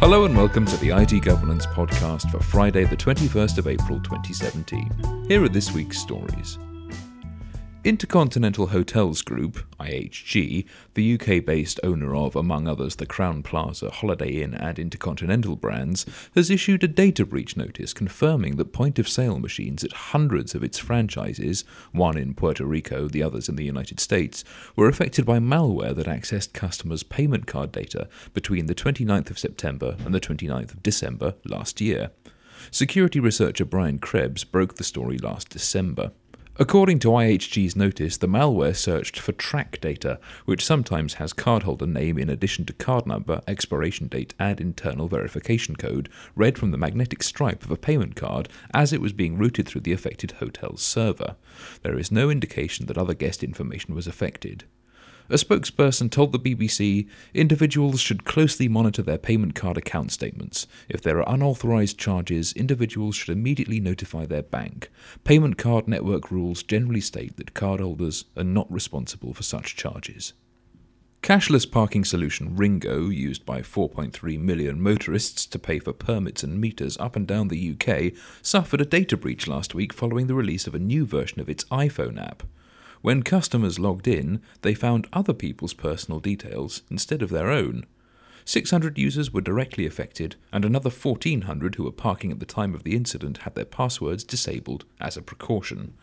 Hello and welcome to the IT Governance Podcast for Friday, the 21st of April 2017. Here are this week's stories. Intercontinental Hotels Group, IHG, the UK based owner of, among others, the Crowne Plaza, Holiday Inn, and Intercontinental brands, has issued a data breach notice confirming that point of sale machines at hundreds of its franchises, one in Puerto Rico, the others in the United States, were affected by malware that accessed customers' payment card data between the 29th of September and the 29th of December last year. Security researcher Brian Krebs broke the story last December. According to IHG's notice, the malware searched for track data, which sometimes has cardholder name in addition to card number, expiration date, and internal verification code, read from the magnetic stripe of a payment card as it was being routed through the affected hotel's server. There is no indication that other guest information was affected. A spokesperson told the BBC individuals should closely monitor their payment card account statements. If there are unauthorized charges, individuals should immediately notify their bank. Payment card network rules generally state that cardholders are not responsible for such charges. Cashless parking solution RingGo, used by 4.3 million motorists to pay for permits and meters up and down the UK, suffered a data breach last week following the release of a new version of its iPhone app. When customers logged in, they found other people's personal details instead of their own. 600 users were directly affected, and another 1,400 who were parking at the time of the incident had their passwords disabled as a precaution.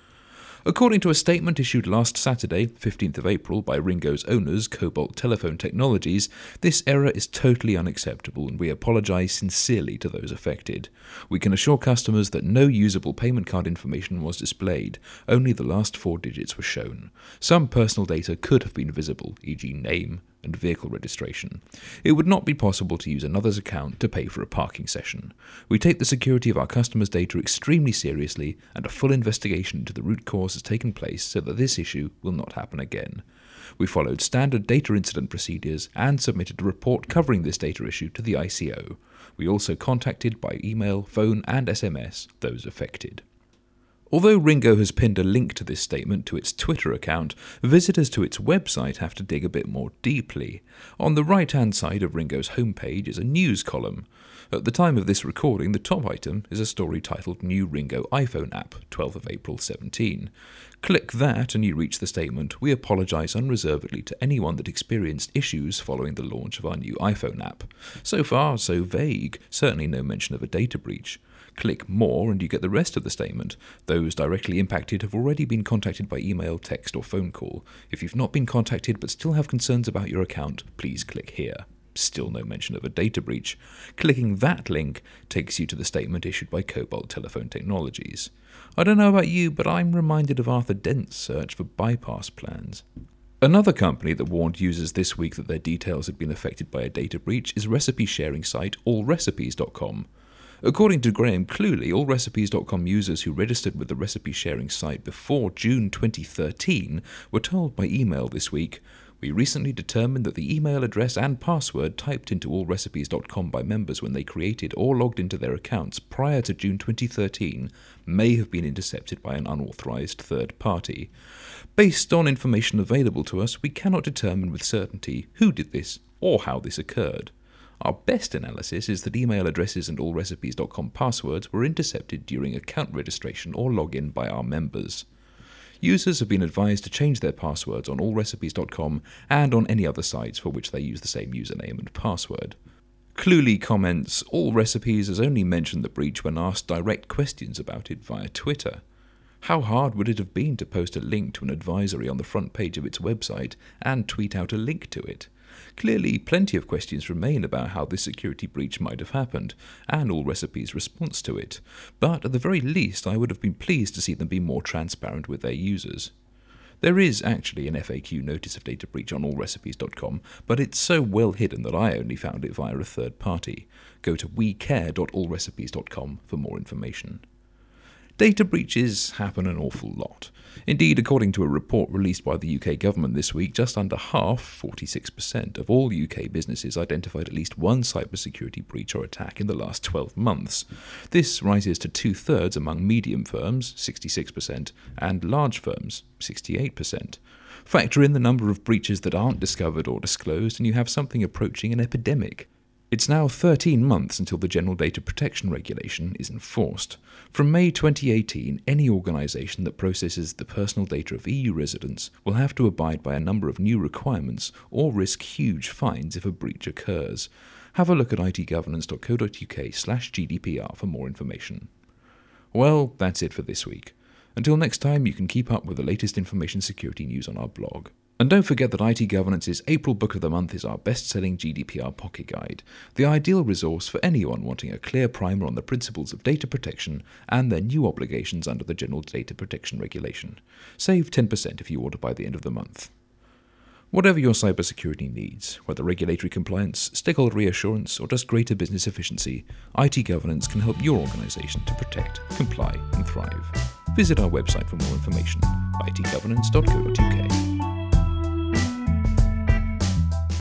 According to a statement issued last Saturday, 15th of April, by RingGo's owners, Cobalt Telephone Technologies, this error is totally unacceptable and we apologise sincerely to those affected. We can assure customers that no usable payment card information was displayed, only the last four digits were shown. Some personal data could have been visible, e.g., name, and vehicle registration. It would not be possible to use another's account to pay for a parking session. We take the security of our customers' data extremely seriously, and a full investigation into the root cause has taken place so that this issue will not happen again. We followed standard data incident procedures and submitted a report covering this data issue to the ICO. We also contacted by email, phone, and SMS those affected. Although RingGo has pinned a link to this statement to its Twitter account, visitors to its website have to dig a bit more deeply. On the right hand side of RingGo's homepage is a news column. At the time of this recording, the top item is a story titled New RingGo iPhone App, 12th of April 17. Click that and you reach the statement We apologise unreservedly to anyone that experienced issues following the launch of our new iPhone app. So far, so vague, certainly no mention of a data breach. Click More and you get the rest of the statement. Those directly impacted have already been contacted by email, text, or phone call. If you've not been contacted but still have concerns about your account, please click here. Still no mention of a data breach. Clicking that link takes you to the statement issued by Cobalt Telephone Technologies. I don't know about you, but I'm reminded of Arthur Dent's search for bypass plans. Another company that warned users this week that their details had been affected by a data breach is recipe sharing site allrecipes.com. According to Graham Cluley, allrecipes.com users who registered with the recipe sharing site before June 2013 were told by email this week we recently determined that the email address and password typed into allrecipes.com by members when they created or logged into their accounts prior to June 2013 may have been intercepted by an unauthorized third party. Based on information available to us, we cannot determine with certainty who did this or how this occurred. Our best analysis is that email addresses and allrecipes.com passwords were intercepted during account registration or login by our members. Users have been advised to change their passwords on allrecipes.com and on any other sites for which they use the same username and password. Cluley comments All Recipes has only mentioned the breach when asked direct questions about it via Twitter. How hard would it have been to post a link to an advisory on the front page of its website and tweet out a link to it? Clearly, plenty of questions remain about how this security breach might have happened, and all recipes' response to it, but at the very least, I would have been pleased to see them be more transparent with their users. There is actually an FAQ notice of data breach on allrecipes.com, but it's so well hidden that I only found it via a third party. Go to wecare.allrecipes.com for more information. Data breaches happen an awful lot. Indeed, according to a report released by the UK government this week, just under half, 46%, of all UK businesses identified at least one cybersecurity breach or attack in the last 12 months. This rises to two thirds among medium firms, 66%, and large firms, 68%. Factor in the number of breaches that aren't discovered or disclosed, and you have something approaching an epidemic. It's now 13 months until the General Data Protection Regulation is enforced. From May 2018, any organisation that processes the personal data of EU residents will have to abide by a number of new requirements or risk huge fines if a breach occurs. Have a look at itgovernance.co.uk slash GDPR for more information. Well, that's it for this week. Until next time, you can keep up with the latest information security news on our blog. And don't forget that IT Governance's April Book of the Month is our best selling GDPR pocket guide, the ideal resource for anyone wanting a clear primer on the principles of data protection and their new obligations under the General Data Protection Regulation. Save 10% if you order by the end of the month. Whatever your cybersecurity needs, whether regulatory compliance, stakeholder reassurance, or just greater business efficiency, IT Governance can help your organization to protect, comply, and thrive. Visit our website for more information, itgovernance.co.uk.